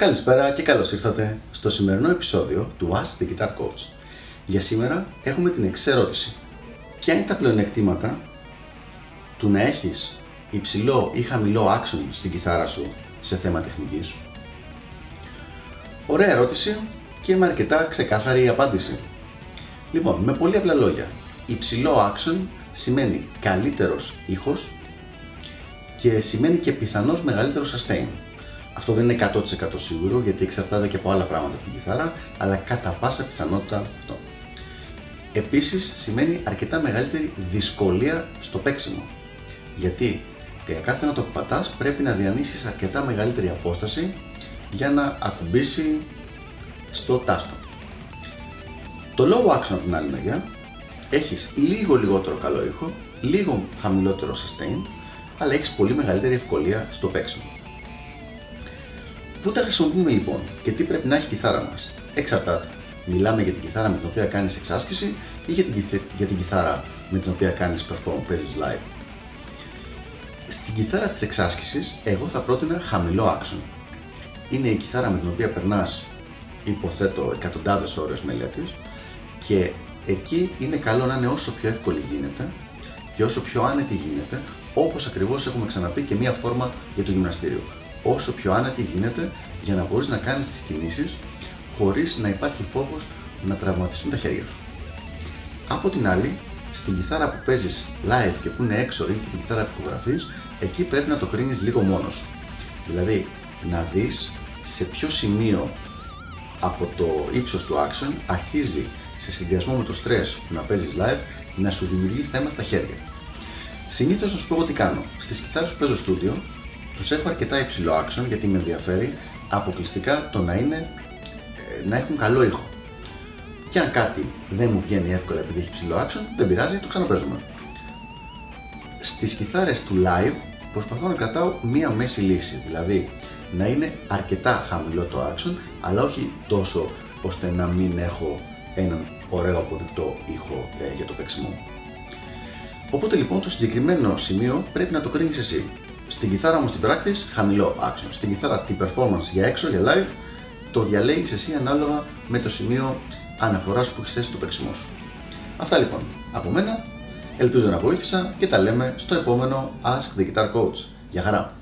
Καλησπέρα και καλώς ήρθατε στο σημερινό επεισόδιο του Ask the Guitar Coach. Για σήμερα έχουμε την εξερώτηση. Ποια είναι τα πλεονεκτήματα του να έχεις υψηλό ή χαμηλό action στην κιθάρα σου σε θέμα τεχνικής; Ωραία ερώτηση και με αρκετά ξεκάθαρη απάντηση. Λοιπόν, με πολύ απλά λόγια. Υψηλό action σημαίνει καλύτερος ήχος και σημαίνει και πιθανώς μεγαλύτερος sustain. Αυτό δεν είναι 100% σίγουρο γιατί εξαρτάται και από άλλα πράγματα από την κιθάρα, αλλά κατά πάσα πιθανότητα αυτό. Επίσης σημαίνει αρκετά μεγαλύτερη δυσκολία στο παίξιμο. Γιατί για κάθε νότο που πατάς πρέπει να διανύσεις αρκετά μεγαλύτερη απόσταση για να ακουμπήσει στο τάστο. Το low action από την άλλη μεριά έχεις λίγο λιγότερο καλό ήχο, λίγο χαμηλότερο sustain, αλλά έχεις πολύ μεγαλύτερη ευκολία στο παίξιμο. Πού τα χρησιμοποιούμε λοιπόν και τι πρέπει να έχει η κιθάρα μας; Εξαρτάται. Μιλάμε για την κιθάρα με την οποία κάνεις εξάσκηση ή για την, για την κιθάρα με την οποία κάνεις perform, παίζεις live; Στην κιθάρα της εξάσκησης εγώ θα πρότεινα χαμηλό action. Είναι η κιθάρα με την οποία περνάς υποθέτω εκατοντάδες ώρες μέλια της και εκεί είναι καλό να είναι όσο πιο εύκολη γίνεται και όσο πιο άνετη γίνεται όπως ακριβώς έχουμε ξαναπεί και μία φόρμα για το γυμναστήριο όσο πιο άνετη γίνεται για να μπορείς να κάνεις τις κινήσεις χωρίς να υπάρχει φόβος να τραυματιστούν τα χέρια σου. Από την άλλη, στην κιθάρα που παίζεις live και που είναι έξω ή την κιθάρα που γραφείς, εκεί πρέπει να το κρίνεις λίγο μόνος σου. Δηλαδή, να δεις σε ποιο σημείο από το ύψος του action αρχίζει σε συνδυασμό με το stress που να παίζεις live να σου δημιουργεί θέμα στα χέρια. Συνήθως να σου πω τι κάνω. Στις κιθάρες που παίζω στούντιο, τους έχω αρκετά υψηλό action γιατί με ενδιαφέρει αποκλειστικά το να, είναι, ε, να έχουν καλό ήχο. Και αν κάτι δεν μου βγαίνει εύκολα επειδή έχει ψηλό action, δεν πειράζει, το ξαναπέζουμε. Στις κιθάρες του live προσπαθώ να κρατάω μία μέση λύση, δηλαδή να είναι αρκετά χαμηλό το action, αλλά όχι τόσο ώστε να μην έχω έναν ωραίο αποδεικτό ήχο ε, για το παίξιμο. Οπότε λοιπόν το συγκεκριμένο σημείο πρέπει να το κρίνεις εσύ. Στην κιθάρα όμως την practice χαμηλό action. Στην κιθάρα την performance για έξω, για live, το διαλέγεις εσύ ανάλογα με το σημείο αναφοράς που έχεις θέσει το παίξιμό σου. Αυτά λοιπόν από μένα. Ελπίζω να βοήθησα και τα λέμε στο επόμενο Ask the Guitar Coach. Γεια χαρά!